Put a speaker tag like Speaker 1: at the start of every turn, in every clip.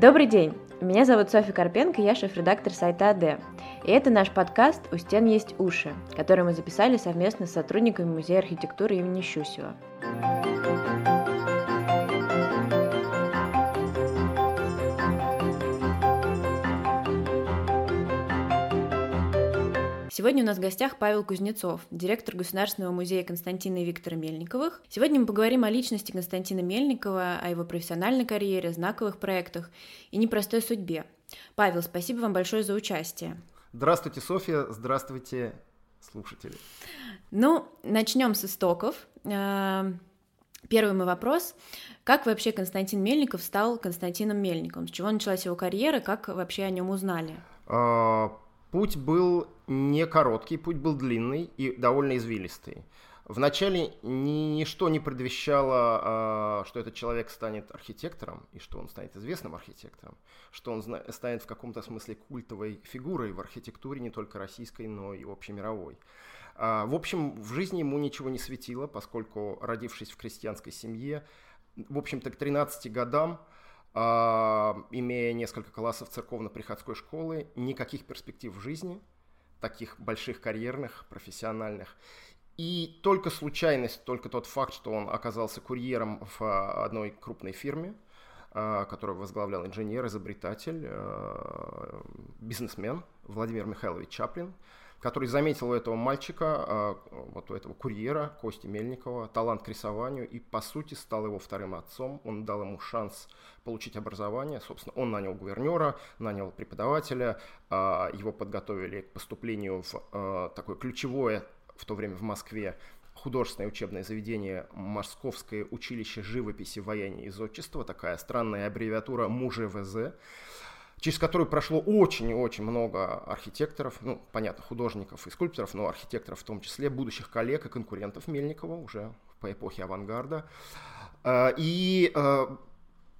Speaker 1: Добрый день! Меня зовут Софья Карпенко, я шеф-редактор сайта АД. И это наш подкаст «У стен есть уши», который мы записали совместно с сотрудниками Музея архитектуры имени Щусева. Сегодня у нас в гостях Павел Кузнецов, директор Государственного музея Константина и Виктора Мельниковых. Сегодня мы поговорим о личности Константина Мельникова, о его профессиональной карьере, знаковых проектах и непростой судьбе. Павел, спасибо вам большое за участие.
Speaker 2: Здравствуйте, Софья, здравствуйте, слушатели.
Speaker 1: Ну, начнем с истоков. Э, первый мой вопрос. Как вообще Константин Мельников стал Константином Мельниковым? С чего началась его карьера? Как вообще о нем узнали?
Speaker 2: Путь был не короткий, путь был длинный и довольно извилистый. Вначале ни, ничто не предвещало, а, что этот человек станет архитектором, и что он станет известным архитектором, что он станет в каком-то смысле культовой фигурой в архитектуре не только российской, но и общемировой. А, в общем, в жизни ему ничего не светило, поскольку, родившись в крестьянской семье, в общем-то, к 13 годам имея несколько классов церковно-приходской школы, никаких перспектив в жизни, таких больших карьерных, профессиональных. И только случайность, только тот факт, что он оказался курьером в а, одной крупной фирме, а, которую возглавлял инженер, изобретатель, бизнесмен Владимир Михайлович Чаплин – который заметил у этого мальчика, а, вот у этого курьера Кости Мельникова, талант к рисованию и, по сути, стал его вторым отцом. Он дал ему шанс получить образование. Собственно, он нанял гувернера, нанял преподавателя, а, его подготовили к поступлению в а, такое ключевое в то время в Москве художественное учебное заведение Московское училище живописи, вояния и зодчества, такая странная аббревиатура МУЖВЗ через которую прошло очень и очень много архитекторов, ну, понятно, художников и скульпторов, но архитекторов в том числе, будущих коллег и конкурентов Мельникова уже по эпохе авангарда. А, и а,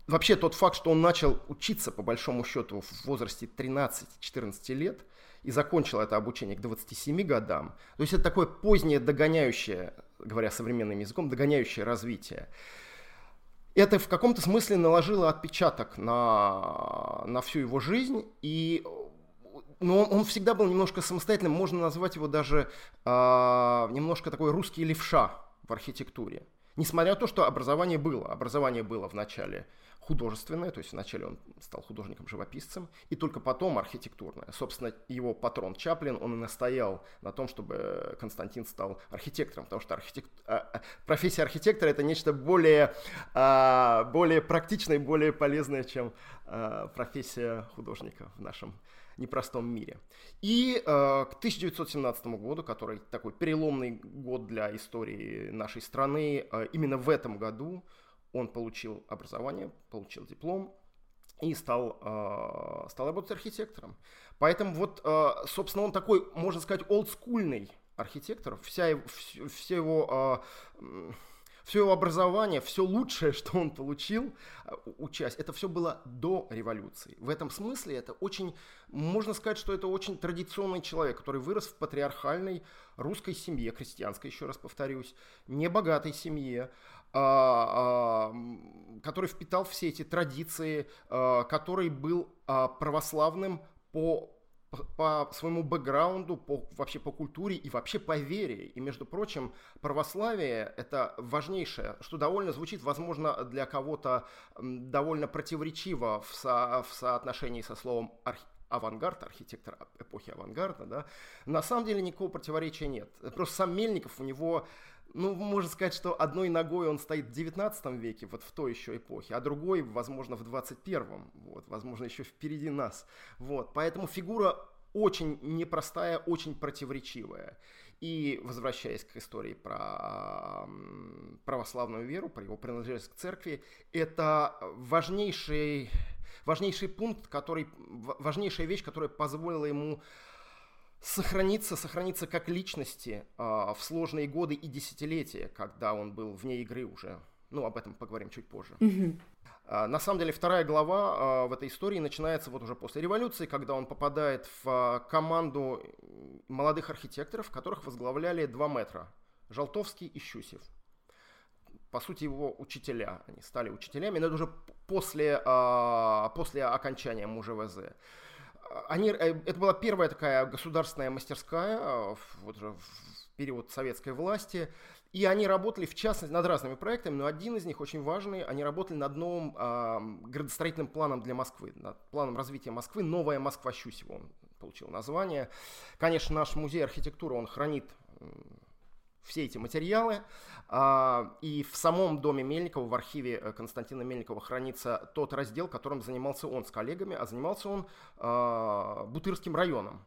Speaker 2: вообще тот факт, что он начал учиться, по большому счету, в возрасте 13-14 лет, и закончил это обучение к 27 годам, то есть это такое позднее догоняющее, говоря современным языком, догоняющее развитие это в каком-то смысле наложило отпечаток на, на всю его жизнь, и но он, он всегда был немножко самостоятельным, можно назвать его даже э, немножко такой русский левша в архитектуре. Несмотря на то, что образование было. Образование было в начале художественное, то есть вначале он стал художником-живописцем, и только потом архитектурное. Собственно, его патрон Чаплин, он и настоял на том, чтобы Константин стал архитектором, потому что архитект... А, а, профессия архитектора это нечто более, а, более практичное и более полезное, чем профессия художника в нашем непростом мире. И э, к 1917 году, который такой переломный год для истории нашей страны, э, именно в этом году он получил образование, получил диплом и стал, э, стал работать архитектором. Поэтому вот, э, собственно, он такой, можно сказать, олдскульный архитектор. Вся, все его... Э, все образование, все лучшее, что он получил, учась, это все было до революции. В этом смысле это очень, можно сказать, что это очень традиционный человек, который вырос в патриархальной русской семье, крестьянской, еще раз повторюсь, небогатой семье, а, а, который впитал все эти традиции, а, который был православным по по своему бэкграунду, по, вообще по культуре и вообще по вере. И, между прочим, православие – это важнейшее, что довольно звучит, возможно, для кого-то довольно противоречиво в, со, в соотношении со словом архи авангард, архитектор эпохи авангарда, да, на самом деле никакого противоречия нет. Просто сам Мельников, у него ну, можно сказать, что одной ногой он стоит в 19 веке, вот в той еще эпохе, а другой, возможно, в 21, вот, возможно, еще впереди нас. Вот, поэтому фигура очень непростая, очень противоречивая. И возвращаясь к истории про православную веру, про его принадлежность к церкви, это важнейший, важнейший пункт, который, важнейшая вещь, которая позволила ему сохраниться, сохраниться как личности э, в сложные годы и десятилетия, когда он был вне игры уже. Ну, об этом поговорим чуть позже. Uh, на самом деле, вторая глава uh, в этой истории начинается вот уже после революции, когда он попадает в команду молодых архитекторов, которых возглавляли два метра – Жалтовский и Щусев. по сути, его учителя. Они стали учителями, но это уже после, а, после окончания МУЖВЗ. Они, э, это была первая такая государственная мастерская а, вот, в период советской власти. И они работали, в частности, над разными проектами, но один из них очень важный. Они работали над новым э, градостроительным планом для Москвы, над планом развития Москвы. «Новая Москва-Щусева» он получил название. Конечно, наш музей архитектуры, он хранит все эти материалы. А, и в самом доме Мельникова, в архиве э, Константина Мельникова хранится тот раздел, которым занимался он с коллегами, а занимался он а, Бутырским районом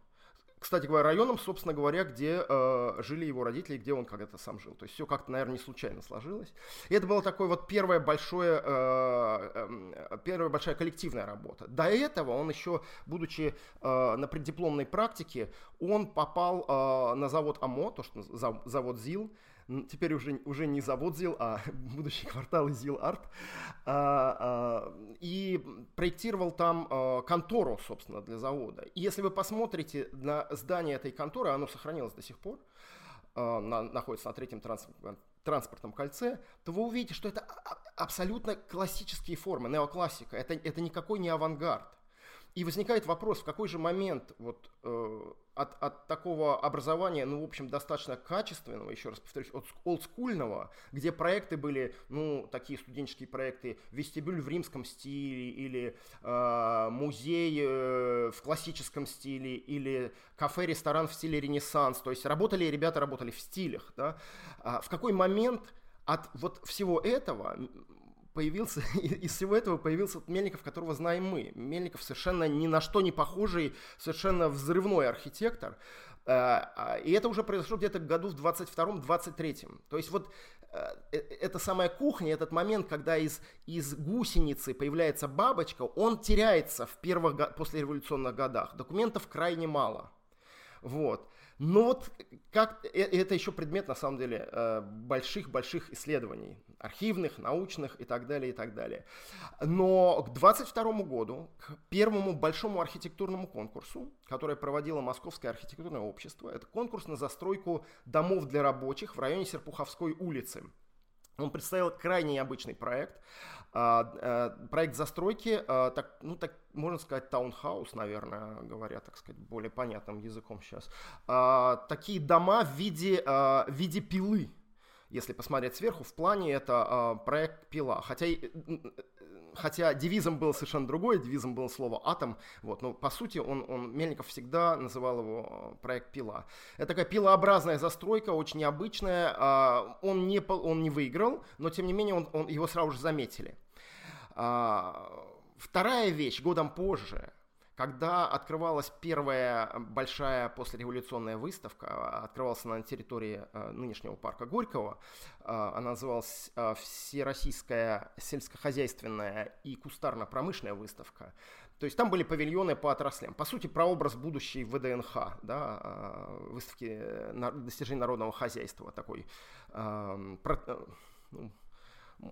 Speaker 2: кстати говоря, районом, собственно говоря, где э, жили его родители, где он когда-то сам жил. То есть все как-то, наверное, не случайно сложилось. И это было такое вот первое большое, э, э, первая большая коллективная работа. До этого он еще, будучи э, на преддипломной практике, он попал э, на завод АМО, то, что завод ЗИЛ, теперь уже, уже не завод ЗИЛ, а будущий квартал ЗИЛ Арт, а, а, и проектировал там а, контору, собственно, для завода. И если вы посмотрите на здание этой конторы, оно сохранилось до сих пор, на, находится на третьем транспортном, транспортном кольце, то вы увидите, что это абсолютно классические формы, неоклассика, это, это никакой не авангард. И возникает вопрос, в какой же момент вот, э, от, от такого образования, ну, в общем, достаточно качественного, еще раз повторюсь, от олдскульного, где проекты были, ну, такие студенческие проекты, вестибюль в римском стиле, или э, музей э, в классическом стиле, или кафе-ресторан в стиле ренессанс, то есть работали, ребята работали в стилях, да, а в какой момент от вот всего этого появился, из всего этого появился Мельников, которого знаем мы. Мельников совершенно ни на что не похожий, совершенно взрывной архитектор. Э, а, и это уже произошло где-то году в 22-23. То есть вот э, э, эта самая кухня, этот момент, когда из, из гусеницы появляется бабочка, он теряется в первых послереволюционных годах. Документов крайне мало. Вот. Но вот как это еще предмет, на самом деле, больших-больших исследований архивных, научных и так далее, и так далее. Но к 22 году, к первому большому архитектурному конкурсу, который проводило Московское архитектурное общество, это конкурс на застройку домов для рабочих в районе Серпуховской улицы. Он представил крайне необычный проект. А, а, проект застройки, а, так, ну так можно сказать, таунхаус, наверное, говоря, так сказать, более понятным языком сейчас. Такие дома в виде, в виде пилы если посмотреть сверху, в плане это э, проект «Пила». Хотя, хотя девизом был совершенно другой, девизом было слово «атом», вот, но по сути он, он, Мельников всегда называл его а, проект «Пила». Это такая пилообразная застройка, очень необычная, э, он, не, он не выиграл, но тем не менее он, он, его сразу же заметили. Э, вторая вещь, годом позже – когда открывалась первая большая послереволюционная выставка, открывалась она на территории э, нынешнего парка Горького, э, она называлась э, Всероссийская сельскохозяйственная и кустарно-промышленная выставка. То есть там были павильоны по отраслям. По сути, прообраз будущей ВДНХ, да, выставки достижений народного хозяйства, такой ну,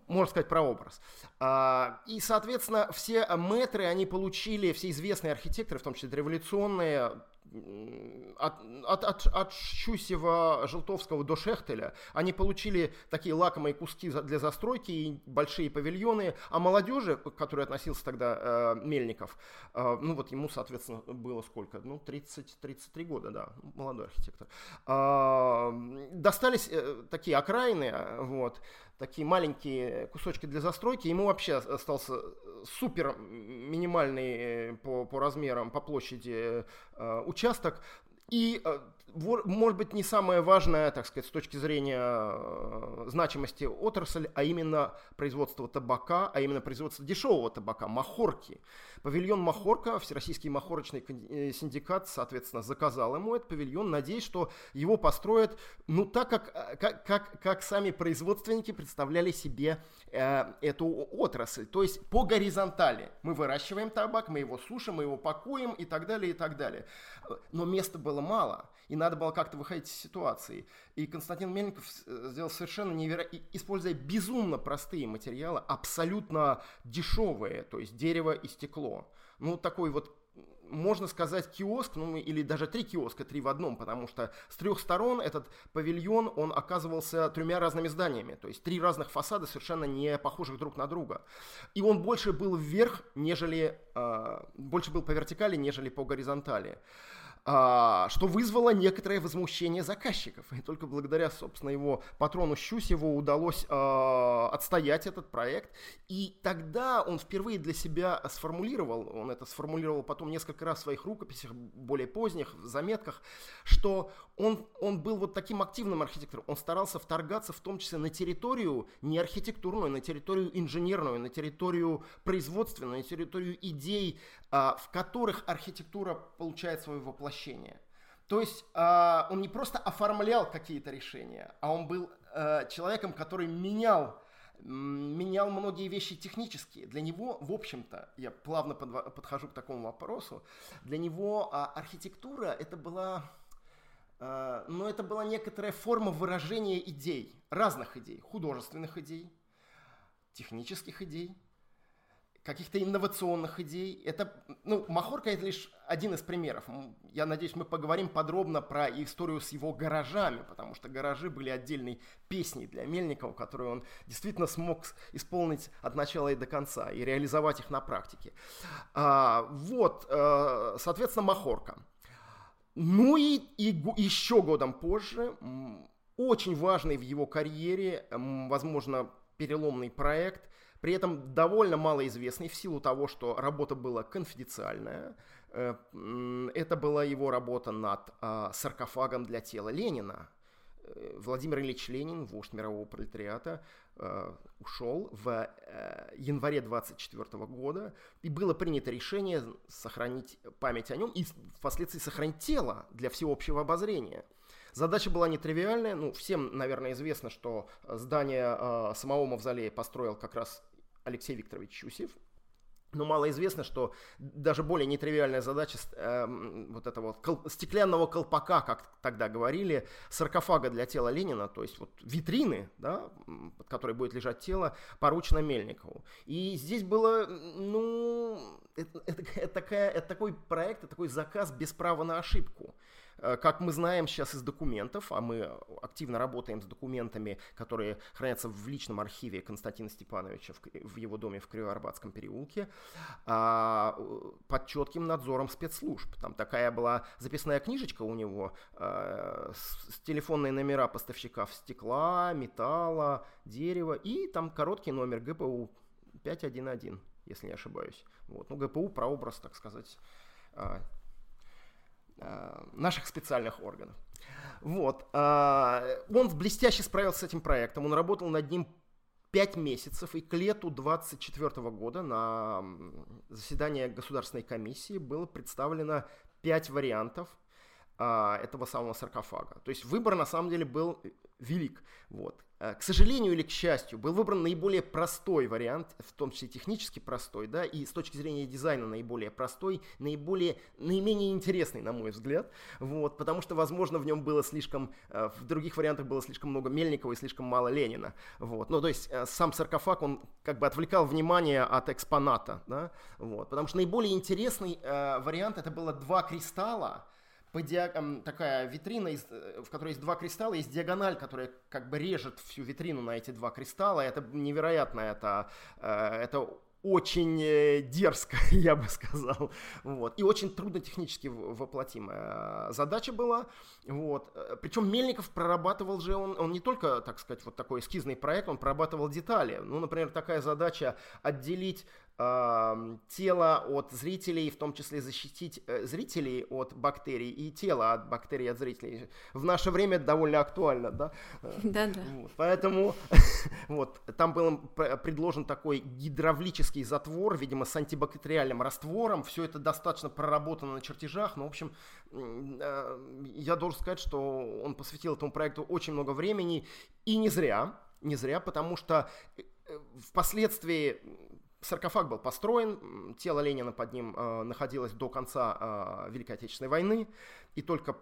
Speaker 2: можно сказать, прообраз. А, и, соответственно, все метры, они получили, все известные архитекторы, в том числе революционные, от, от, от, от Щусева, Желтовского до Шехтеля, они получили такие лакомые куски для застройки и большие павильоны, а молодежи, к которой относился тогда э, Мельников, э, ну вот ему, соответственно, было сколько? Ну, 30-33 года, да, молодой архитектор. Э, достались э, такие окраины, вот, такие маленькие кусочки для застройки. Ему вообще остался супер минимальный э, по, по размерам, по площади э, участок. И, э, может быть, не самое важное, так сказать, с точки зрения э, значимости отрасль, а именно производство табака, а именно производство дешевого табака, махорки. Павильон Махорка, Всероссийский махорочный э, синдикат, соответственно, заказал ему этот павильон, надеясь, что его построят, ну, так, как, как, как, как сами производственники представляли себе э, эту отрасль. То есть по горизонтали. Мы выращиваем табак, мы его сушим, мы его пакуем и так далее, и так далее. Но места было мало, и надо было как-то выходить из ситуации. И Константин Мельников э, сделал совершенно невероятно, используя безумно простые материалы, абсолютно дешевые, то есть дерево и стекло. Ну, такой вот можно сказать, киоск, ну или даже три киоска, три в одном, потому что с трех сторон этот павильон, он оказывался тремя разными зданиями, то есть три разных фасада совершенно не похожих друг на друга. И он больше был вверх, нежели, э, больше был по вертикали, нежели по горизонтали. А, что вызвало некоторое возмущение заказчиков. И только благодаря, собственно, его патрону Щусеву удалось э, отстоять этот проект. И тогда он впервые для себя сформулировал, он это сформулировал потом несколько раз в своих рукописях, более поздних, в заметках, что он, он был вот таким активным архитектором. Он старался вторгаться в том числе на территорию не архитектурную, на территорию инженерную, на территорию производственную, на территорию идей, э, в которых архитектура получает свое воплощение воплощение. То есть э, он не просто оформлял какие-то решения, а он был э, человеком, который менял, менял многие вещи технические. Для него, в общем-то, я плавно под, подхожу к такому вопросу, для него э, архитектура это была, э, ну, это была некоторая форма выражения идей, разных идей, художественных идей, технических идей, каких-то инновационных идей. Это, ну, Махорка это лишь один из примеров. Я надеюсь, мы поговорим подробно про историю с его гаражами, потому что гаражи были отдельной песней для Мельникова, которую он действительно смог исполнить от начала и до конца и реализовать их на практике. А, вот, а, соответственно, Махорка. Ну и, и еще годом позже, очень важный в его карьере, возможно, переломный проект – при этом довольно малоизвестный в силу того, что работа была конфиденциальная. Э, это была его работа над а, саркофагом для тела Ленина. Э, Владимир Ильич Ленин, вождь мирового пролетариата, э, ушел в январе 24 года, и было принято решение сохранить память о нем и впоследствии сохранить тело для всеобщего обозрения. Задача была нетривиальная, ну, всем, наверное, известно, что здание э, самого мавзолея построил как раз Алексей Викторович Чусев. Но мало известно, что даже более нетривиальная задача э, вот этого кол- стеклянного колпака, как тогда говорили, саркофага для тела Ленина, то есть вот витрины, да, под которой будет лежать тело, поручена Мельникову. И здесь было, ну, это, это, это, такая, это такой проект, это такой заказ без права на ошибку. Э, как мы знаем сейчас из документов, а мы активно работаем с документами, которые хранятся в личном архиве Константина Степановича в его доме в Кривоарбатском переулке, а, под четким надзором спецслужб. Там такая была записная книжечка у него э, с телефонные номера поставщиков стекла, металла, дерева и там короткий номер ГПУ 511, если не ошибаюсь. Вот. Ну, ГПУ прообраз, так сказать, а, Э, наших специальных органов. Вот. Э, он блестяще справился с этим проектом. Он работал над ним 5 месяцев, и к лету 24 года на заседании Государственной комиссии было представлено 5 вариантов а, этого самого саркофага. То есть выбор на самом деле был велик. Вот. Э, к сожалению или к счастью, был выбран наиболее простой вариант, в том числе технически простой, да, и с точки зрения дизайна наиболее простой, наиболее, наименее интересный, на мой взгляд, вот, потому что, возможно, в нем было слишком, э, в других вариантах было слишком много Мельникова и слишком мало Ленина, вот, ну, то есть э, сам саркофаг, он как бы отвлекал внимание от экспоната, да, вот, потому что наиболее интересный вариант это было два кристалла, по диаг... такая витрина, из... Э, в которой есть два кристалла, есть диагональ, которая как бы режет всю витрину на эти два кристалла. Это невероятно, это, э, это очень э, дерзко, я бы сказал. Вот. И очень трудно технически воплотимая задача была. Вот. Причем Мельников прорабатывал же, он, он не только, так сказать, вот такой эскизный проект, он прорабатывал детали. Ну, например, такая задача отделить тело от зрителей, в том числе защитить э, зрителей от бактерий и тело от бактерий от зрителей. В наше время довольно актуально, да?
Speaker 1: Да-да.
Speaker 2: Вот, поэтому вот, там был предложен такой гидравлический затвор, видимо, с антибактериальным раствором. Все это достаточно проработано на чертежах, но, в общем, э, я должен сказать, что он посвятил этому проекту очень много времени, и не зря, не зря, потому что э, впоследствии Саркофаг был построен, тело Ленина под ним э, находилось до конца э, Великой Отечественной войны, и только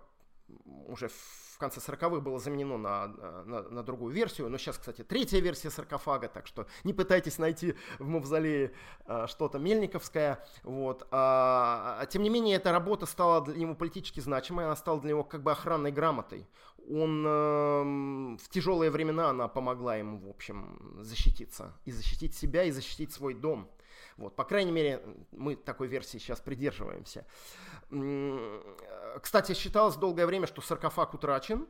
Speaker 2: уже в конце 40-х было заменено на, на, на другую версию, но сейчас, кстати, третья версия саркофага, так что не пытайтесь найти в мавзолее а, что-то мельниковское, вот. А, а, тем не менее, эта работа стала для него политически значимой, она стала для него как бы охранной грамотой. Он э, в тяжелые времена она помогла ему, в общем, защититься и защитить себя и защитить свой дом. Вот, по крайней мере, мы такой версии сейчас придерживаемся. Кстати, считалось долгое время, что саркофаг утрачен.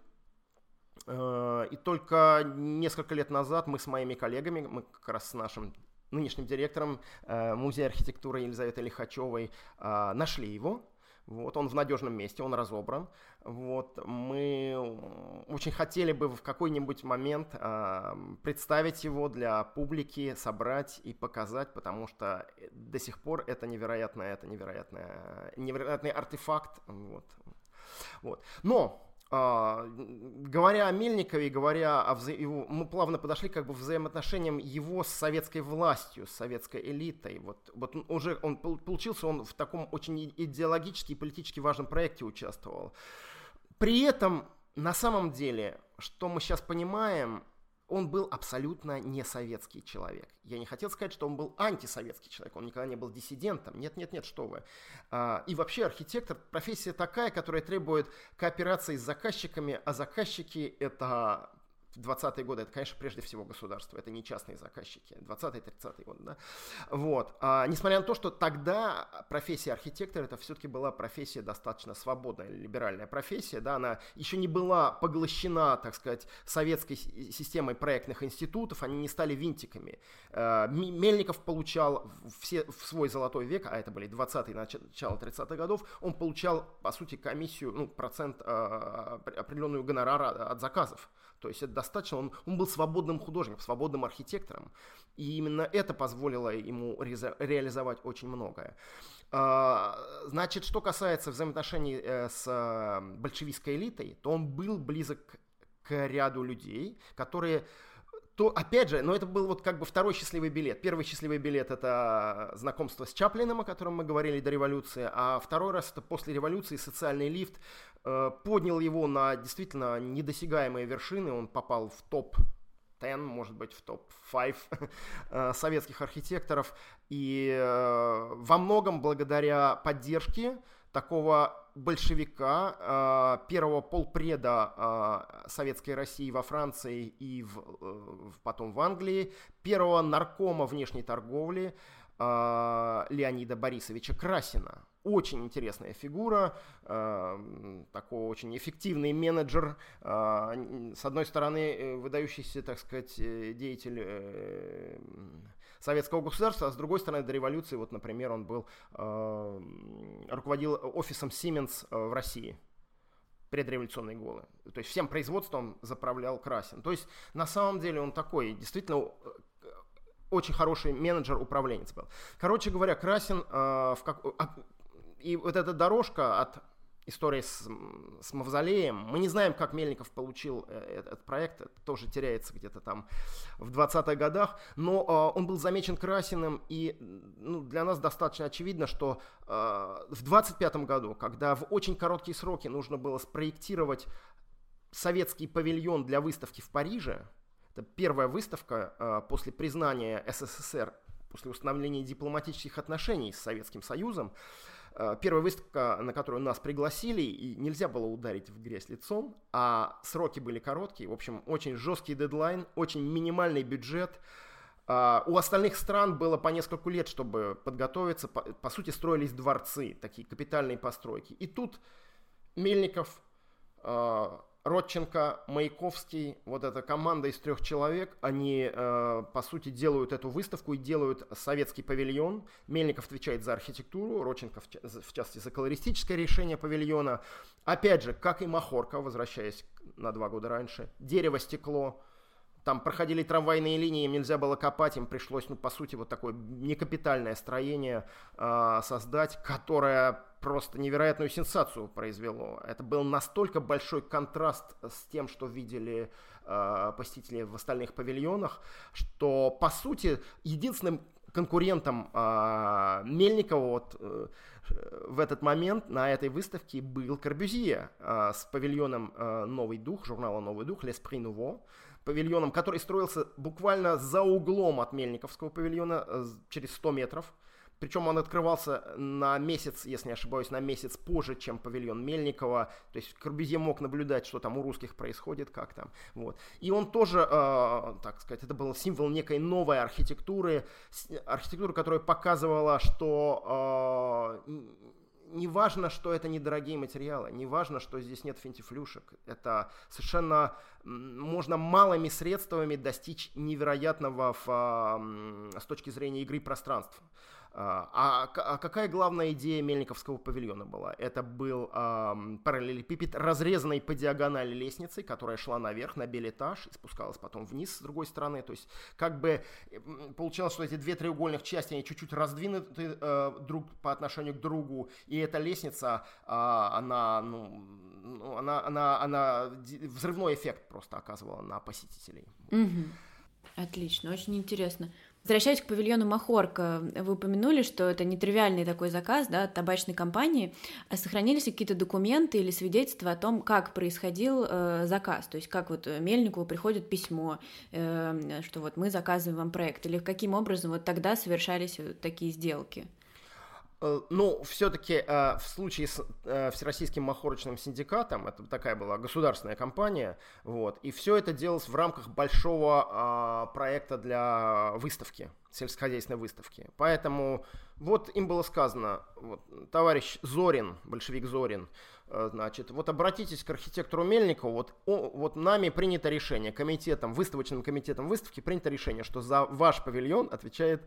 Speaker 2: Э, и только несколько лет назад мы с моими коллегами, мы как раз с нашим нынешним директором э, Музея архитектуры Елизаветой Лихачевой э, нашли его. Вот, он в надежном месте, он разобран. Вот, мы очень хотели бы в какой-нибудь момент э, представить его для публики, собрать и показать, потому что до сих пор это невероятное, это невероятное, невероятный артефакт. Вот. Вот. Но говоря о Мельникове, говоря о вза... его, мы плавно подошли как бы взаимоотношениям его с советской властью, с советской элитой. Вот, вот он уже он получился, он в таком очень идеологически и политически важном проекте участвовал. При этом, на самом деле, что мы сейчас понимаем, он был абсолютно не советский человек. Я не хотел сказать, что он был антисоветский человек, он никогда не был диссидентом. Нет, нет, нет, что вы. А, и вообще архитектор профессия такая, которая требует кооперации с заказчиками, а заказчики это 20-е годы это, конечно, прежде всего государство, это не частные заказчики, 20-30-е годы, да. Вот. А, несмотря на то, что тогда профессия архитектора это все-таки была профессия достаточно свободная, либеральная профессия, да, она еще не была поглощена, так сказать, советской системой проектных институтов, они не стали винтиками. А, Мельников получал все, в свой золотой век, а это были 20-е, начало 30-х годов, он получал, по сути, комиссию, ну, процент, а, определенную гонорара от заказов. То есть это достаточно, он, он был свободным художником, свободным архитектором. И именно это позволило ему ре- реализовать очень многое. А, значит, что касается взаимоотношений э, с э, большевистской элитой, то он был близок к ряду людей, которые то, опять же, но это был вот как бы второй счастливый билет. Первый счастливый билет – это знакомство с Чаплином, о котором мы говорили до революции, а второй раз – это после революции социальный лифт э, поднял его на действительно недосягаемые вершины, он попал в топ 10, может быть, в топ-5 э, советских архитекторов. И э, во многом благодаря поддержке такого большевика, а, первого полпреда а, Советской России во Франции и в, э, потом в Англии, первого наркома внешней торговли а, Леонида Борисовича Красина. Очень интересная фигура, такой очень эффективный менеджер, с одной стороны э, выдающийся, так сказать, э, деятель советского государства, а с другой стороны, до революции, вот, например, он был, э, руководил офисом Siemens э, в России предреволюционные годы. То есть всем производством заправлял Красин. То есть на самом деле он такой, действительно э, очень хороший менеджер, управленец был. Короче говоря, Красин э, в как... и вот эта дорожка от история с, с Мавзолеем. Мы не знаем, как Мельников получил э, этот проект, это тоже теряется где-то там в 20-х годах, но э, он был замечен Красиным, и ну, для нас достаточно очевидно, что э, в 25 году, когда в очень короткие сроки нужно было спроектировать советский павильон для выставки в Париже, это первая выставка э, после признания СССР, после установления дипломатических отношений с Советским Союзом, Э, первая выставка, на которую нас пригласили, и нельзя было ударить в грязь лицом, а сроки были короткие. В общем, очень жесткий дедлайн, очень минимальный бюджет. Uh, у остальных стран было по несколько лет, чтобы подготовиться. По, по сути, строились дворцы, такие капитальные постройки. И тут Мельников uh, Родченко, Маяковский, вот эта команда из трех человек, они, э, по сути, делают эту выставку и делают советский павильон. Мельников отвечает за архитектуру, Родченко, в, частности, за колористическое решение павильона. Опять же, как и Махорка, возвращаясь на два года раньше, дерево, стекло, там проходили трамвайные линии, им нельзя было копать, им пришлось, ну, по сути, вот такое некапитальное строение э, создать, которое просто невероятную сенсацию произвело. Это был настолько большой контраст с тем, что видели э, посетители в остальных павильонах, что, по сути, единственным конкурентом э, Мельникова вот, э, в этот момент на этой выставке был Корбюзье э, с павильоном э, «Новый дух», журнала «Новый дух», «L'Esprit Nouveau», павильоном, который строился буквально за углом от Мельниковского павильона, э, через 100 метров. Причем он открывался на месяц, если не ошибаюсь, на месяц позже, чем павильон Мельникова. То есть Корбюзье мог наблюдать, что там у русских происходит, как там. Вот. И он тоже, э, так сказать, это был символ некой новой архитектуры, архитектуры, которая показывала, что э, не важно, что это недорогие материалы, не важно, что здесь нет финтифлюшек. Это совершенно можно малыми средствами достичь невероятного в, с точки зрения игры пространства. А, а, а какая главная идея Мельниковского павильона была? Это был э, параллелепипед, разрезанный по диагонали лестницей, которая шла наверх на белый этаж и спускалась потом вниз с другой стороны. То есть как бы получалось, что эти две треугольных части, они чуть-чуть раздвинуты э, друг по отношению к другу, и эта лестница, э, она, ну, ну, она, она, она взрывной эффект просто оказывала на посетителей.
Speaker 1: Угу. Отлично, очень интересно. Возвращаясь к павильону Махорка, вы упомянули, что это нетривиальный такой заказ да, от табачной компании. А сохранились какие-то документы или свидетельства о том, как происходил э, заказ? То есть как вот Мельникову приходит письмо, э, что вот мы заказываем вам проект, или каким образом вот тогда совершались такие сделки?
Speaker 2: Э, ну, все-таки э, в случае с э, Всероссийским махорочным синдикатом, это такая была государственная компания, вот, и все это делалось в рамках большого а, проекта для выставки, сельскохозяйственной выставки. Поэтому вот им было сказано, вот, товарищ Зорин, большевик Зорин, значит, вот обратитесь к архитектору Мельникову, вот, о, вот нами принято решение, комитетом, выставочным комитетом выставки принято решение, что за ваш павильон отвечает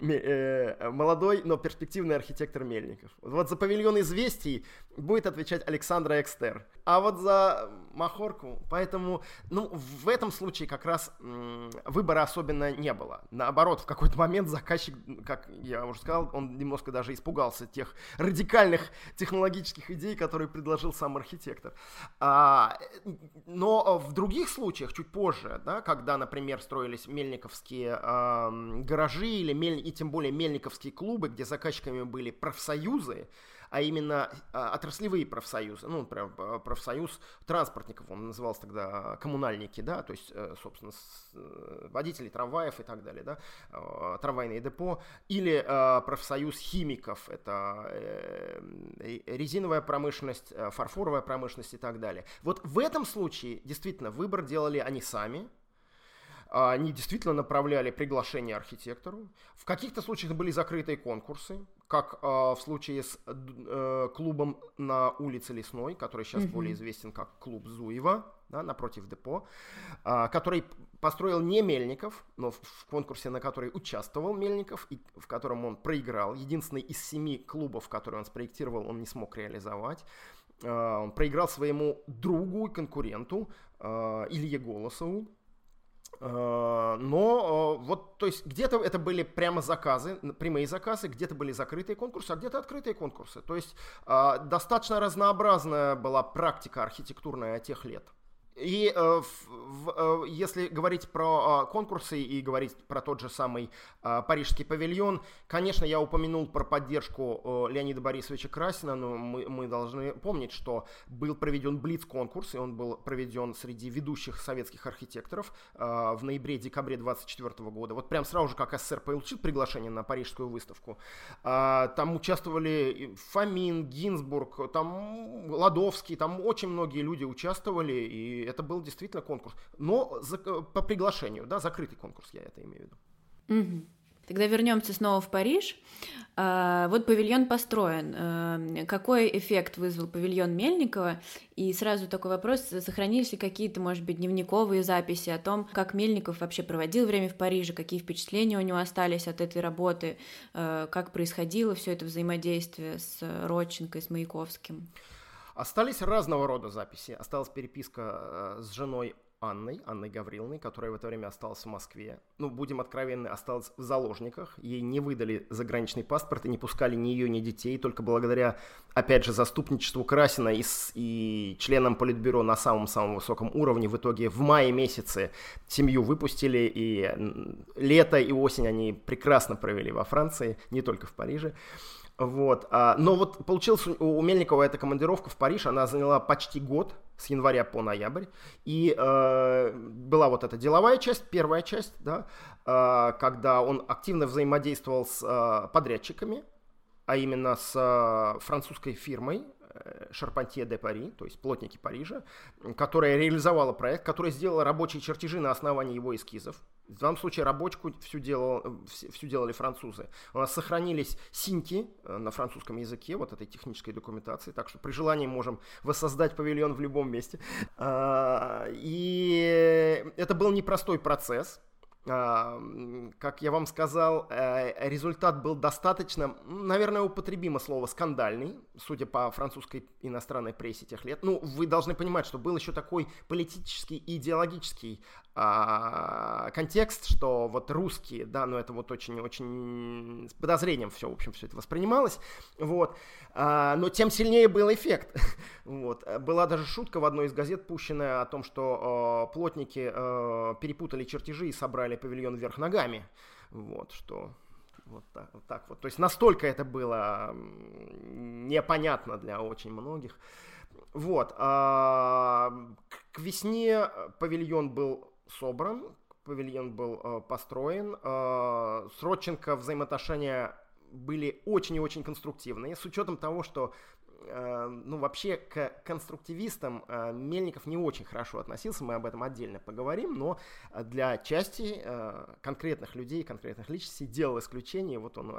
Speaker 2: молодой, но перспективный архитектор Мельников. Вот за павильон известий будет отвечать Александра Экстер. А вот за Махорку, поэтому, ну, в этом случае как раз выбора особенно не было. Наоборот, в какой-то момент заказчик, как я уже сказал, он немножко даже испугался тех радикальных технологических идей, которые предложил сам архитектор. А, но в других случаях, чуть позже, да, когда, например, строились мельниковские а, гаражи или мель и тем более мельниковские клубы, где заказчиками были профсоюзы, а именно а, отраслевые профсоюзы, ну, например, профсоюз транспортников, он назывался тогда коммунальники, да, то есть, э, собственно, э, водители трамваев и так далее, да, а, трамвайные депо, или а, профсоюз химиков, это э, резиновая промышленность, фарфоровая промышленность и так далее. Вот в этом случае, действительно, выбор делали они сами, они действительно направляли приглашение архитектору. В каких-то случаях были закрытые конкурсы, как э, в случае с э, клубом на улице Лесной, который сейчас mm-hmm. более известен как клуб Зуева, да, напротив депо, э, который построил не Мельников, но в, конкурсе, на который участвовал Мельников, и в котором он проиграл. Единственный из семи клубов, которые он спроектировал, он не смог реализовать. Э, он проиграл своему другу и конкуренту э, Илье Голосову, Э, но э, вот, то есть где-то это были прямо заказы, прямые заказы, где-то были закрытые конкурсы, а где-то открытые конкурсы. То есть э, достаточно разнообразная была практика архитектурная тех лет. И э, в, э, если говорить про э, конкурсы и говорить про тот же самый э, парижский павильон, конечно, я упомянул про поддержку э, Леонида Борисовича Красина, но мы, мы должны помнить, что был проведен Блиц-конкурс, и он был проведен среди ведущих советских архитекторов э, в ноябре-декабре 24 года. Вот прям сразу же, как СССР получил приглашение на парижскую выставку, э, там участвовали Фомин, Гинзбург, там Ладовский, там очень многие люди участвовали, и это был действительно конкурс. Но за, э, по приглашению, да, закрытый конкурс, я это имею в виду.
Speaker 1: Угу. Тогда вернемся снова в Париж. А, вот павильон построен. А, какой эффект вызвал павильон Мельникова? И сразу такой вопрос, сохранились ли какие-то, может быть, дневниковые записи о том, как Мельников вообще проводил время в Париже, какие впечатления у него остались от этой работы, а, как происходило все это взаимодействие с Родченко и с Маяковским?
Speaker 2: Остались разного рода записи. Осталась переписка э, с женой Анной, Анной Гавриловной, которая в это время осталась в Москве. Ну, будем откровенны, осталась в заложниках. Ей не выдали заграничный паспорт и не пускали ни ее, ни детей. Только благодаря, опять же, заступничеству Красина и, и членам Политбюро на самом-самом высоком уровне в итоге в мае месяце семью выпустили. И лето и осень они прекрасно провели во Франции, не только в Париже. Вот. А, но вот получилось у Мельникова эта командировка в Париж, она заняла почти год, с января по ноябрь. И э, была вот эта деловая часть, первая часть, да, э, когда он активно взаимодействовал с э, подрядчиками, а именно с э, французской фирмой Шарпантье де Пари, то есть плотники Парижа, которая реализовала проект, которая сделала рабочие чертежи на основании его эскизов. В данном случае рабочку всю, делал, всю делали французы. У нас сохранились синьки э, на французском языке, вот этой технической документации, так что при желании можем воссоздать павильон в любом месте. А, и это был непростой процесс, как я вам сказал, э, результат был достаточно, наверное, употребимо слово скандальный, судя по французской иностранной прессе тех лет. Ну, вы должны понимать, что был еще такой политический и идеологический а, контекст, что вот русские, да, ну это вот очень-очень с подозрением все, в общем, все это воспринималось, вот, а, но тем сильнее был эффект, вот. Была даже шутка в одной из газет пущенная о том, что э, плотники э, перепутали чертежи и собрали павильон вверх ногами, вот, что вот так, вот так вот. То есть настолько это было непонятно для очень многих. Вот. А, к весне павильон был собран, павильон был э, построен. Э, с Родченко взаимоотношения были очень и очень конструктивные, с учетом того, что ну, вообще к конструктивистам э, Мельников не очень хорошо относился, мы об этом отдельно поговорим, но для части э, конкретных людей, конкретных личностей делал исключение. Вот он,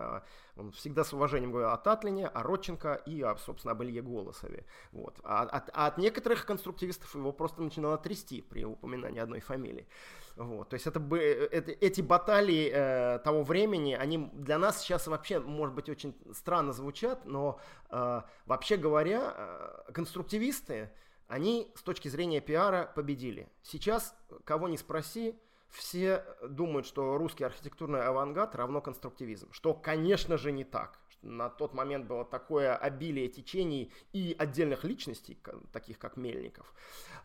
Speaker 2: он всегда с уважением говорил о Татлине, о Родченко и, о, собственно, об Илье Голосове. Вот. А, от, а от некоторых конструктивистов его просто начинало трясти при упоминании одной фамилии. Вот, то есть это, бы, э, это, эти баталии э, того времени, они для нас сейчас вообще, может быть, очень странно звучат, но э, вообще говоря, э, конструктивисты, они с точки зрения пиара победили. Сейчас, кого не спроси, все думают, что русский архитектурный авангард равно конструктивизм, что, конечно же, не так на тот момент было такое обилие течений и отдельных личностей, таких как Мельников.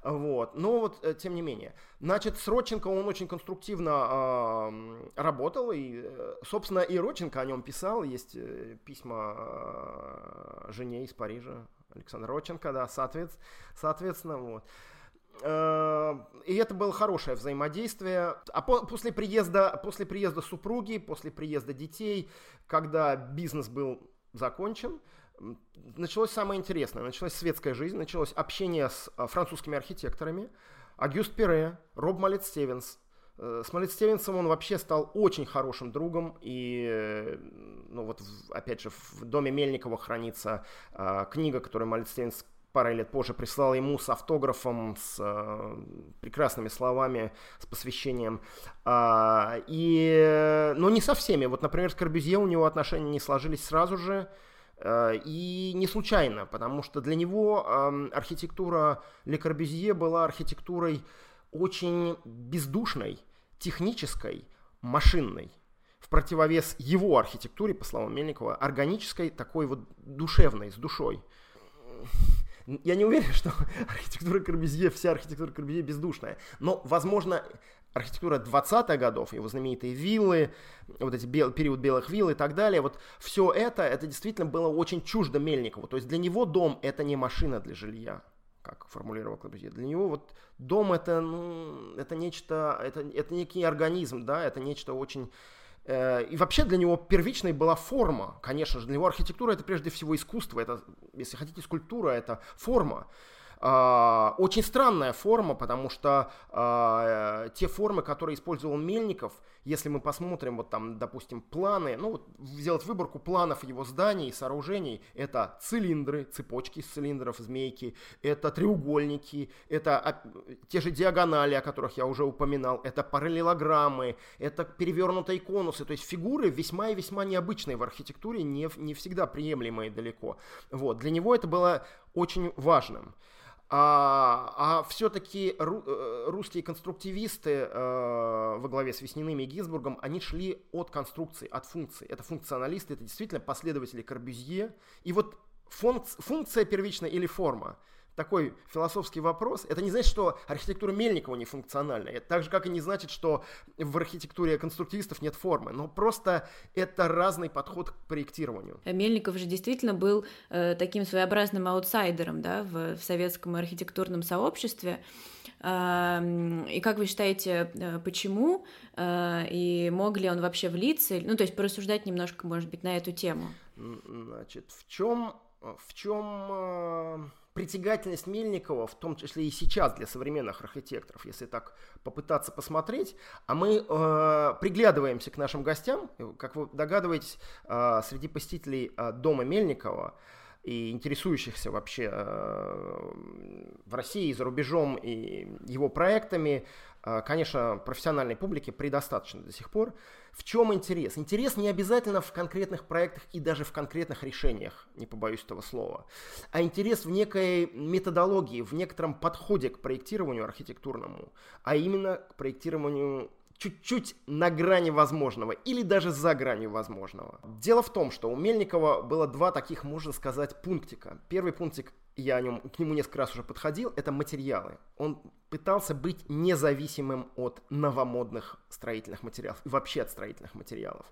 Speaker 2: Вот. Но вот, э, тем не менее. Значит, с Родченко он очень конструктивно э, работал, и, э, собственно, и Родченко о нем писал, есть э, письма жене из Парижа, Александр Родченко, да, соответственно, соответственно вот. И это было хорошее взаимодействие. А по, после, приезда, после приезда супруги, после приезда детей, когда бизнес был закончен, началось самое интересное. Началась светская жизнь, началось общение с а, французскими архитекторами. Агюст Пере, Роб Малет Стивенс. Э, с Малет Стивенсом он вообще стал очень хорошим другом. И, э, ну вот, опять же, в доме Мельникова хранится э, книга, которую Малет Стивенс парой лет позже прислал ему с автографом, с э, прекрасными словами, с посвящением. А, и, но не со всеми. Вот, например, с Корбюзье у него отношения не сложились сразу же. Э, и не случайно, потому что для него архитектура Ле Корбюзье была архитектурой очень бездушной, технической, машинной. В противовес его архитектуре, по словам Мельникова, органической, такой вот душевной, с душой. Я не уверен, что архитектура Корбюзье, вся архитектура Корбюзье бездушная. Но, возможно, архитектура 20-х годов, его знаменитые виллы, вот эти бел, период белых вилл и так далее, вот все это, это действительно было очень чуждо Мельникову. То есть для него дом это не машина для жилья, как формулировал Клабюзье. Для него вот дом это, ну, это нечто, это, это некий организм, да, это нечто очень и вообще для него первичной была форма, конечно же. Для него архитектура это прежде всего искусство, это, если хотите, скульптура это форма. А, очень странная форма, потому что э, те формы, которые использовал Мельников, если мы посмотрим, вот там, допустим, планы, ну, вот сделать выборку планов его зданий и сооружений, это цилиндры, цепочки из цилиндров, змейки, это треугольники, это а, те же диагонали, о которых я уже упоминал, это параллелограммы, это перевернутые конусы, то есть фигуры весьма и весьма необычные в архитектуре, не, не всегда приемлемые далеко. Вот, для него это было очень важным. А, а все-таки ру, э, русские конструктивисты э, во главе с Весниным и Гизбургом, они шли от конструкции, от функции. Это функционалисты, это действительно последователи Корбюзье. И вот функция, функция первичная или форма – такой философский вопрос. Это не значит, что архитектура Мельникова не функциональна. Это так же, как и не значит, что в архитектуре конструктивистов нет формы. Но просто это разный подход к проектированию.
Speaker 1: Мельников же действительно был э, таким своеобразным аутсайдером да, в, в советском архитектурном сообществе. Э, и как вы считаете, э, почему? Э, и мог ли он вообще влиться? Ну, то есть порассуждать немножко, может быть, на эту тему.
Speaker 2: Значит, в чем... В чем притягательность Мельникова, в том числе и сейчас для современных архитекторов, если так попытаться посмотреть, а мы э, приглядываемся к нашим гостям, как вы догадываетесь, э, среди посетителей э, дома Мельникова и интересующихся вообще э, в России и за рубежом и его проектами, э, конечно, профессиональной публики предостаточно до сих пор. В чем интерес? Интерес не обязательно в конкретных проектах и даже в конкретных решениях, не побоюсь этого слова, а интерес в некой методологии, в некотором подходе к проектированию архитектурному, а именно к проектированию чуть-чуть на грани возможного или даже за гранью возможного. Дело в том, что у Мельникова было два таких, можно сказать, пунктика. Первый пунктик я о нем, к нему несколько раз уже подходил, это материалы. Он пытался быть независимым от новомодных строительных материалов и вообще от строительных материалов.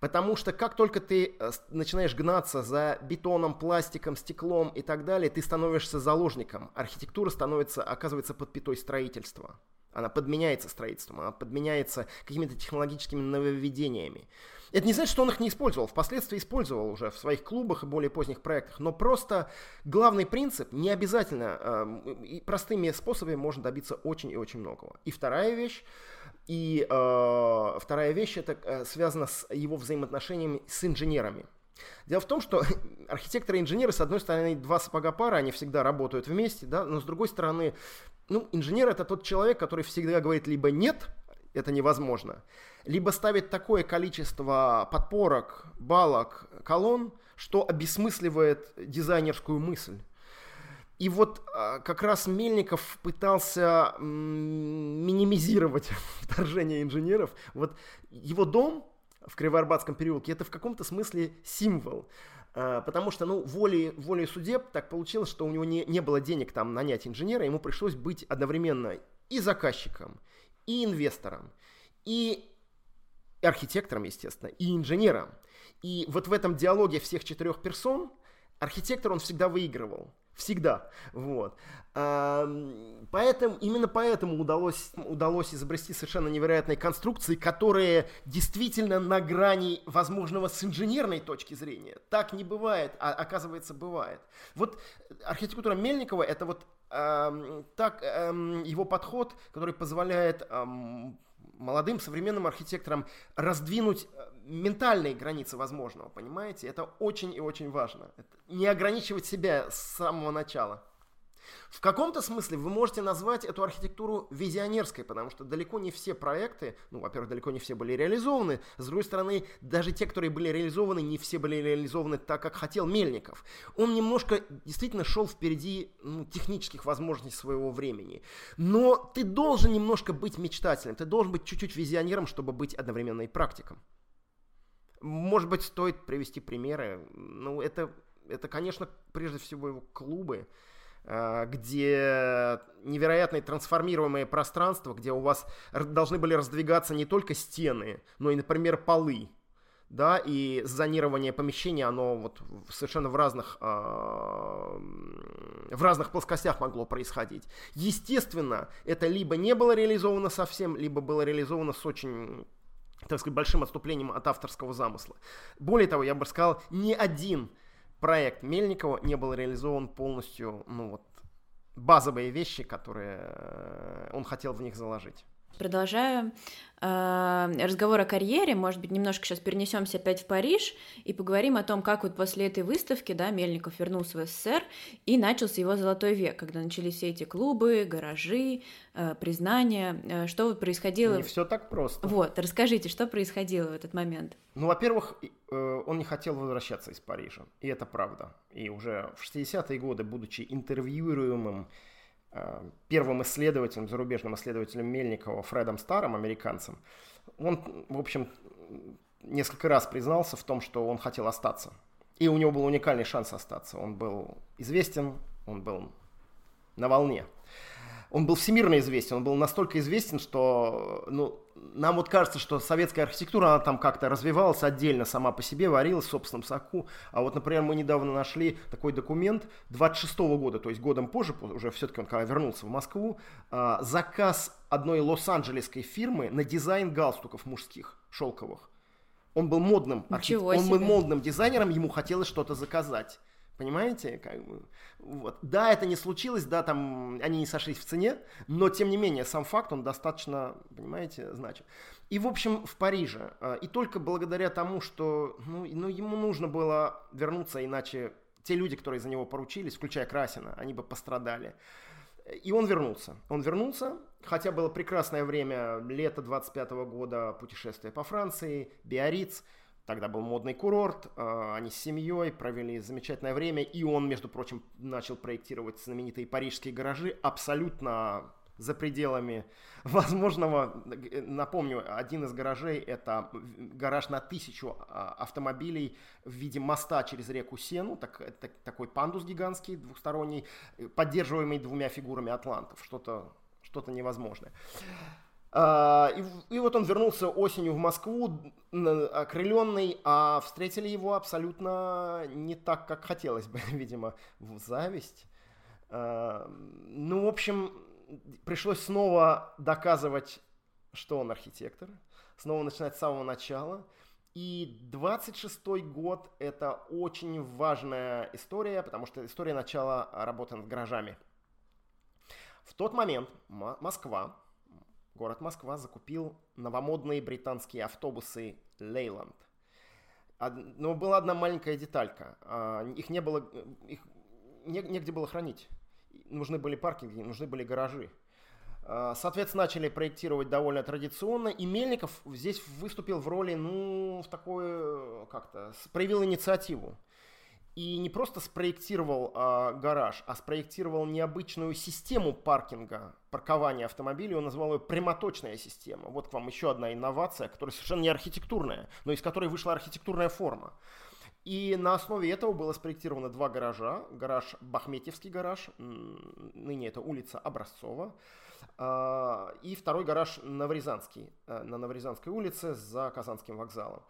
Speaker 2: Потому что как только ты э, начинаешь гнаться за бетоном, пластиком, стеклом и так далее, ты становишься заложником. Архитектура становится, оказывается под пятой строительства. Она подменяется строительством, она подменяется какими-то технологическими нововведениями. Это не значит, что он их не использовал. Впоследствии использовал уже в своих клубах и более поздних проектах. Но просто главный принцип не обязательно э, простыми способами можно добиться очень и очень многого. И вторая вещь. И э, вторая вещь это э, связано с его взаимоотношениями с инженерами. Дело в том, что архитекторы и инженеры, с одной стороны, два сапога пара, они всегда работают вместе, да, но с другой стороны, ну, инженер это тот человек, который всегда говорит либо нет, это невозможно, либо ставит такое количество подпорок, балок, колонн, что обесмысливает дизайнерскую мысль. И вот а, как раз Мельников пытался минимизировать вторжение инженеров. Вот его дом в Кривоарбатском переулке это в каком-то смысле символ. А, потому что, ну, волей, волей судеб так получилось, что у него не, не было денег там нанять инженера, ему пришлось быть одновременно и заказчиком, и инвестором, и архитектором, естественно, и инженером. И вот в этом диалоге всех четырех персон архитектор он всегда выигрывал. Всегда. Вот. Поэтому, именно поэтому удалось, удалось изобрести совершенно невероятные конструкции, которые действительно на грани возможного с инженерной точки зрения. Так не бывает, а оказывается бывает. Вот архитектура Мельникова это вот так его подход, который позволяет молодым современным архитекторам раздвинуть э, ментальные границы возможного, понимаете? Это очень и очень важно. Это не ограничивать себя с самого начала. В каком-то смысле вы можете назвать эту архитектуру визионерской, потому что далеко не все проекты, ну, во-первых, далеко не все были реализованы, с другой стороны, даже те, которые были реализованы, не все были реализованы так, как хотел Мельников. Он немножко действительно шел впереди ну, технических возможностей своего времени. Но ты должен немножко быть мечтателем, ты должен быть чуть-чуть визионером, чтобы быть одновременно и практиком. Может быть, стоит привести примеры. Ну, это, это конечно, прежде всего его клубы, где невероятные трансформируемые пространства, где у вас должны были раздвигаться не только стены, но и, например, полы. Да, и зонирование помещения, оно вот совершенно в разных, э, в разных плоскостях могло происходить. Естественно, это либо не было реализовано совсем, либо было реализовано с очень так сказать, большим отступлением от авторского замысла. Более того, я бы сказал, ни один проект Мельникова не был реализован полностью, ну вот, базовые вещи, которые э, он хотел в них заложить.
Speaker 1: Продолжаю. Э, разговор о карьере, может быть, немножко сейчас перенесемся опять в Париж и поговорим о том, как вот после этой выставки, да, Мельников вернулся в СССР и начался его золотой век, когда начались все эти клубы, гаражи, э, признания, э, что вот происходило.
Speaker 2: Не все так просто.
Speaker 1: Вот, расскажите, что происходило в этот момент?
Speaker 2: Ну, во-первых, он не хотел возвращаться из Парижа, и это правда. И уже в 60-е годы, будучи интервьюируемым первым исследователем, зарубежным исследователем Мельникова Фредом Старом, американцем, он, в общем, несколько раз признался в том, что он хотел остаться. И у него был уникальный шанс остаться. Он был известен, он был на волне он был всемирно известен, он был настолько известен, что ну, нам вот кажется, что советская архитектура, она там как-то развивалась отдельно, сама по себе, варилась в собственном соку. А вот, например, мы недавно нашли такой документ 26 -го года, то есть годом позже, уже все-таки он когда вернулся в Москву, а, заказ одной лос-анджелесской фирмы на дизайн галстуков мужских, шелковых. Он был модным, архит... он был модным дизайнером, ему хотелось что-то заказать. Понимаете? Как бы, вот. Да, это не случилось, да, там они не сошлись в цене, но тем не менее сам факт, он достаточно, понимаете, значит. И, в общем, в Париже. А, и только благодаря тому, что ну, ну, ему нужно было вернуться, иначе те люди, которые за него поручились, включая Красина, они бы пострадали. И он вернулся. Он вернулся, хотя было прекрасное время, лето 25 -го года, путешествие по Франции, Биарриц – Тогда был модный курорт, а, они с семьей провели замечательное время, и он, между прочим, начал проектировать знаменитые парижские гаражи абсолютно за пределами возможного. Напомню, один из гаражей – это гараж на тысячу а, автомобилей в виде моста через реку Сену, так, так, такой пандус гигантский, двухсторонний, поддерживаемый двумя фигурами атлантов, что-то что невозможное. А, и, и вот он вернулся осенью в Москву, окрыленный, а встретили его абсолютно не так, как хотелось бы, видимо, в зависть. А, ну, в общем, пришлось снова доказывать, что он архитектор, снова начинать с самого начала. И 26-й год – это очень важная история, потому что история начала работы над гаражами. В тот момент Москва город Москва закупил новомодные британские автобусы Leyland. Но была одна маленькая деталька. А, их не было, их негде было хранить. Нужны были паркинги, нужны были гаражи. А, соответственно, начали проектировать довольно традиционно, и Мельников здесь выступил в роли, ну, в такой, как-то, проявил инициативу и не просто спроектировал э, гараж, а спроектировал необычную систему паркинга, паркования автомобилей, он назвал ее прямоточная система. Вот к вам еще одна инновация, которая совершенно не архитектурная, но из которой вышла архитектурная форма. И на основе этого было спроектировано два гаража. Гараж Бахметьевский гараж, ныне это улица Образцова, а, и второй гараж Новорязанский, э, на Новорязанской улице за Казанским вокзалом.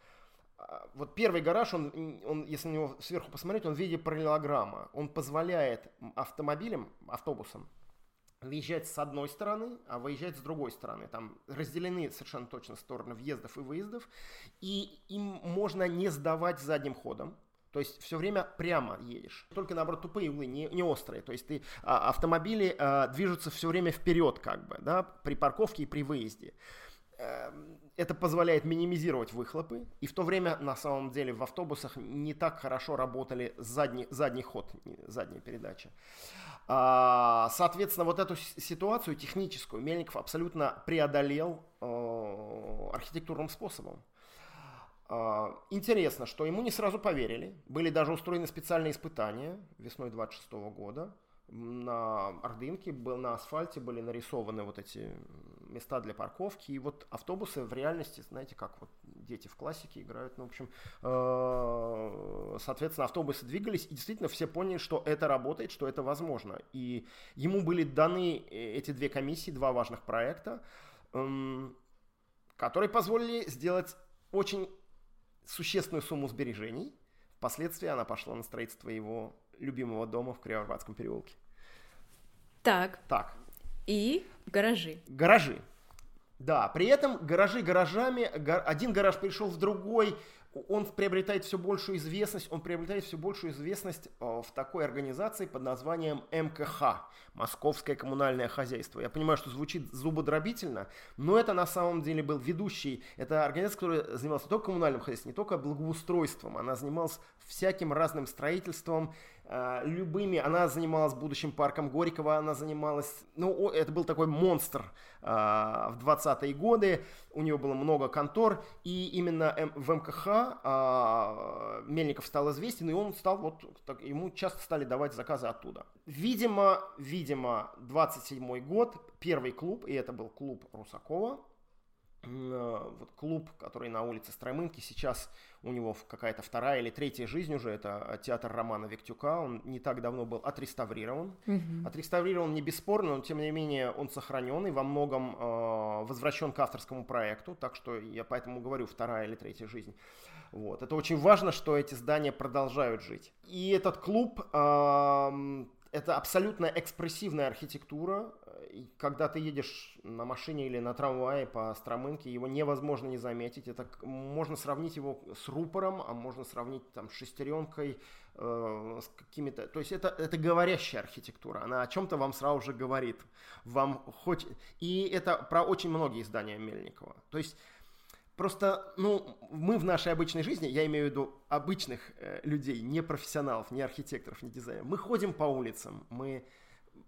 Speaker 2: А, вот первый гараж, он, он, если на него сверху посмотреть, он в виде параллелограмма. Он позволяет автомобилям, автобусам въезжать с одной стороны, а выезжать с другой стороны. Там разделены совершенно точно стороны въездов и выездов, и им можно не сдавать задним ходом. То есть все время прямо едешь. Только наоборот тупые углы, не, не острые. То есть ты, а, автомобили а, движутся все время вперед, как бы, да, при парковке и при выезде. Эм, это позволяет минимизировать выхлопы, и в то время на самом деле в автобусах не так хорошо работали задний, задний ход, задняя передача. А, соответственно, вот эту ситуацию техническую Мельников абсолютно преодолел э, архитектурным способом. А, интересно, что ему не сразу поверили. Были даже устроены специальные испытания весной 26 года на Ордынке, был, на асфальте были нарисованы вот эти места для парковки, и вот автобусы в реальности, знаете, как вот дети в классике играют, ну, в общем, э, соответственно, автобусы двигались, и действительно все поняли, что это работает, что это возможно. И ему были даны э, эти две комиссии, два важных проекта, эм, которые позволили сделать очень существенную сумму сбережений. Впоследствии она пошла на строительство его любимого дома в Кривоарбатском переулке.
Speaker 1: Так.
Speaker 2: Так.
Speaker 1: И гаражи.
Speaker 2: Гаражи. Да, при этом гаражи гаражами, один гараж перешел в другой, он приобретает все большую известность, он приобретает все большую известность э, в такой организации под названием МКХ, Московское коммунальное хозяйство. Я понимаю, что звучит зубодробительно, но это на самом деле был ведущий, это организация, которая занималась не только коммунальным хозяйством, не только благоустройством, она занималась всяким разным строительством, любыми. Она занималась будущим парком Горького, она занималась... Ну, это был такой монстр э, в 20-е годы. У него было много контор, и именно в МКХ э, Мельников стал известен, и он стал вот... Так, ему часто стали давать заказы оттуда. Видимо, видимо, 27-й год, первый клуб, и это был клуб Русакова, вот клуб, который на улице Стромынки, сейчас у него какая-то вторая или третья жизнь уже, это театр Романа Виктюка, он не так давно был отреставрирован. Угу. Отреставрирован не бесспорно, но тем не менее он сохранен и во многом э, возвращен к авторскому проекту, так что я поэтому говорю вторая или третья жизнь. Вот. Это очень важно, что эти здания продолжают жить. И этот клуб э, это абсолютно экспрессивная архитектура. Когда ты едешь на машине или на трамвае по Стромынке, его невозможно не заметить. Это можно сравнить его с рупором, а можно сравнить там с шестеренкой, э, с какими-то. То есть это это говорящая архитектура. Она о чем-то вам сразу же говорит. Вам хоть и это про очень многие издания Мельникова. То есть Просто, ну, мы в нашей обычной жизни, я имею в виду обычных э, людей, не профессионалов, не архитекторов, не дизайнеров, мы ходим по улицам, мы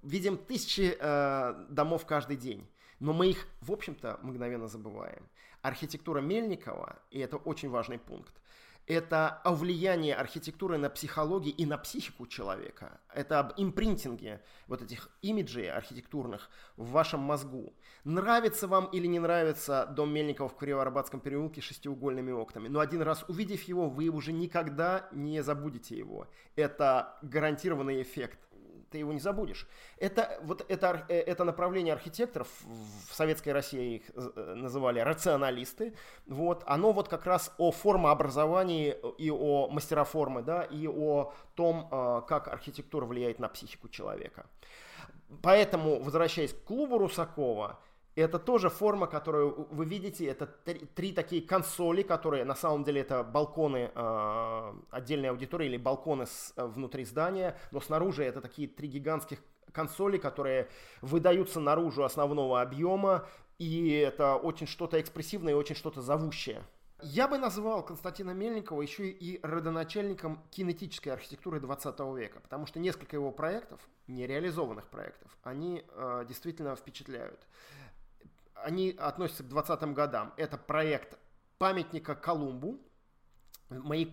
Speaker 2: видим тысячи э, домов каждый день, но мы их, в общем-то, мгновенно забываем. Архитектура Мельникова, и это очень важный пункт, это о влиянии архитектуры на психологию и на психику человека. Это об импринтинге вот этих имиджей архитектурных в вашем мозгу. Нравится вам или не нравится дом Мельникова в Курево-Арбатском переулке с шестиугольными окнами, но один раз увидев его, вы уже никогда не забудете его. Это гарантированный эффект ты его не забудешь. Это, вот это, э, это направление архитекторов, в Советской России их э, называли рационалисты, вот, оно вот как раз о формообразовании и о мастероформы, да, и о том, э, как архитектура влияет на психику человека. Поэтому, возвращаясь к клубу Русакова, это тоже форма, которую вы видите, это три, три такие консоли, которые на самом деле это балконы э, отдельной аудитории или балконы с, э, внутри здания, но снаружи это такие три гигантских консоли, которые выдаются наружу основного объема, и это очень что-то экспрессивное и очень что-то зовущее. Я бы назвал Константина Мельникова еще и родоначальником кинетической архитектуры 20 века, потому что несколько его проектов, нереализованных проектов, они э, действительно впечатляют они относятся к 20-м годам. Это проект памятника Колумбу,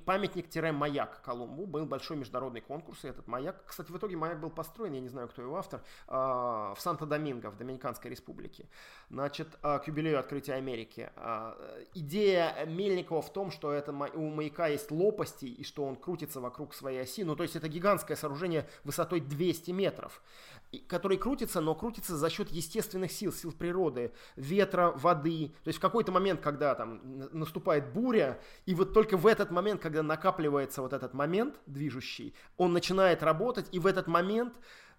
Speaker 2: памятник-маяк Колумбу. Был большой международный конкурс, и этот маяк... Кстати, в итоге маяк был построен, я не знаю, кто его автор, а, в Санто-Доминго, в Доминиканской республике. Значит, а, к юбилею открытия Америки. А, идея Мельникова в том, что это у маяка есть лопасти, и что он крутится вокруг своей оси. Ну, то есть это гигантское сооружение высотой 200 метров, который крутится, но крутится за счет естественных сил, сил природы, ветра, воды. То есть в какой-то момент, когда там наступает буря, и вот только в этот этот момент, когда накапливается вот этот момент движущий, он начинает работать, и в этот момент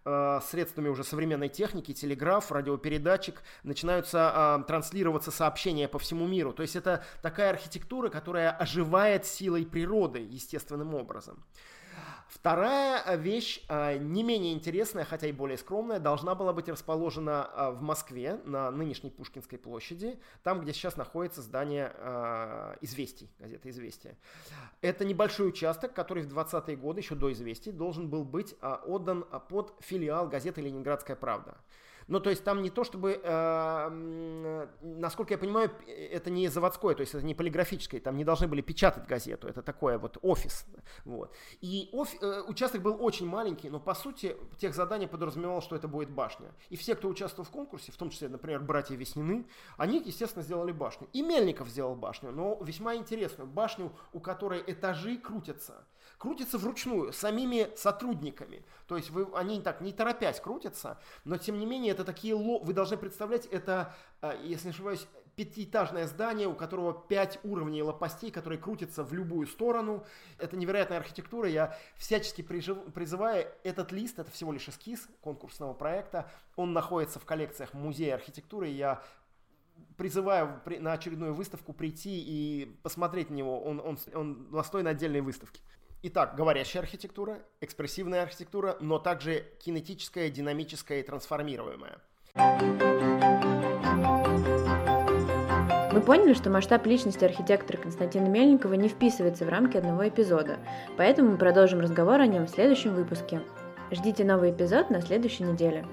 Speaker 2: э, средствами уже современной техники, телеграф, радиопередатчик, начинаются э, транслироваться сообщения по всему миру. То есть это такая архитектура, которая оживает силой природы естественным образом. Вторая э, вещь, э, не менее интересная, хотя и более скромная, должна была быть расположена э, в Москве, на нынешней Пушкинской площади, там, где сейчас находится здание «Известий», газета «Известия». Это небольшой участок, который в 20-е годы, еще до «Известий», должен был быть отдан под филиал газеты «Ленинградская правда». Ну, то есть там не то чтобы, э, насколько я понимаю, это не заводское, то есть это не полиграфическое, там не должны были печатать газету, это такое вот офис. Вот. И оф, э, участок был очень маленький, но по сути тех заданий подразумевало, что это будет башня. И все, кто участвовал в конкурсе, в том числе, например, братья Веснины, они, естественно, сделали башню. И Мельников сделал башню, но весьма интересную башню, у которой этажи крутятся крутится вручную, самими сотрудниками. То есть вы, они так не торопясь крутятся, но тем не менее это такие, вы должны представлять, это, э, если не ошибаюсь, пятиэтажное здание, у которого пять уровней лопастей, которые крутятся в любую сторону. Это невероятная архитектура. Я всячески призываю этот лист, это всего лишь эскиз конкурсного проекта. Он находится в коллекциях Музея архитектуры. Я призываю на очередную выставку прийти и посмотреть на него. Он, он, он достойный отдельной выставки. Итак, говорящая архитектура, экспрессивная архитектура, но также кинетическая, динамическая и трансформируемая.
Speaker 1: Мы поняли, что масштаб личности архитектора Константина Мельникова не вписывается в рамки одного эпизода, поэтому мы продолжим разговор о нем в следующем выпуске. Ждите новый эпизод на следующей неделе.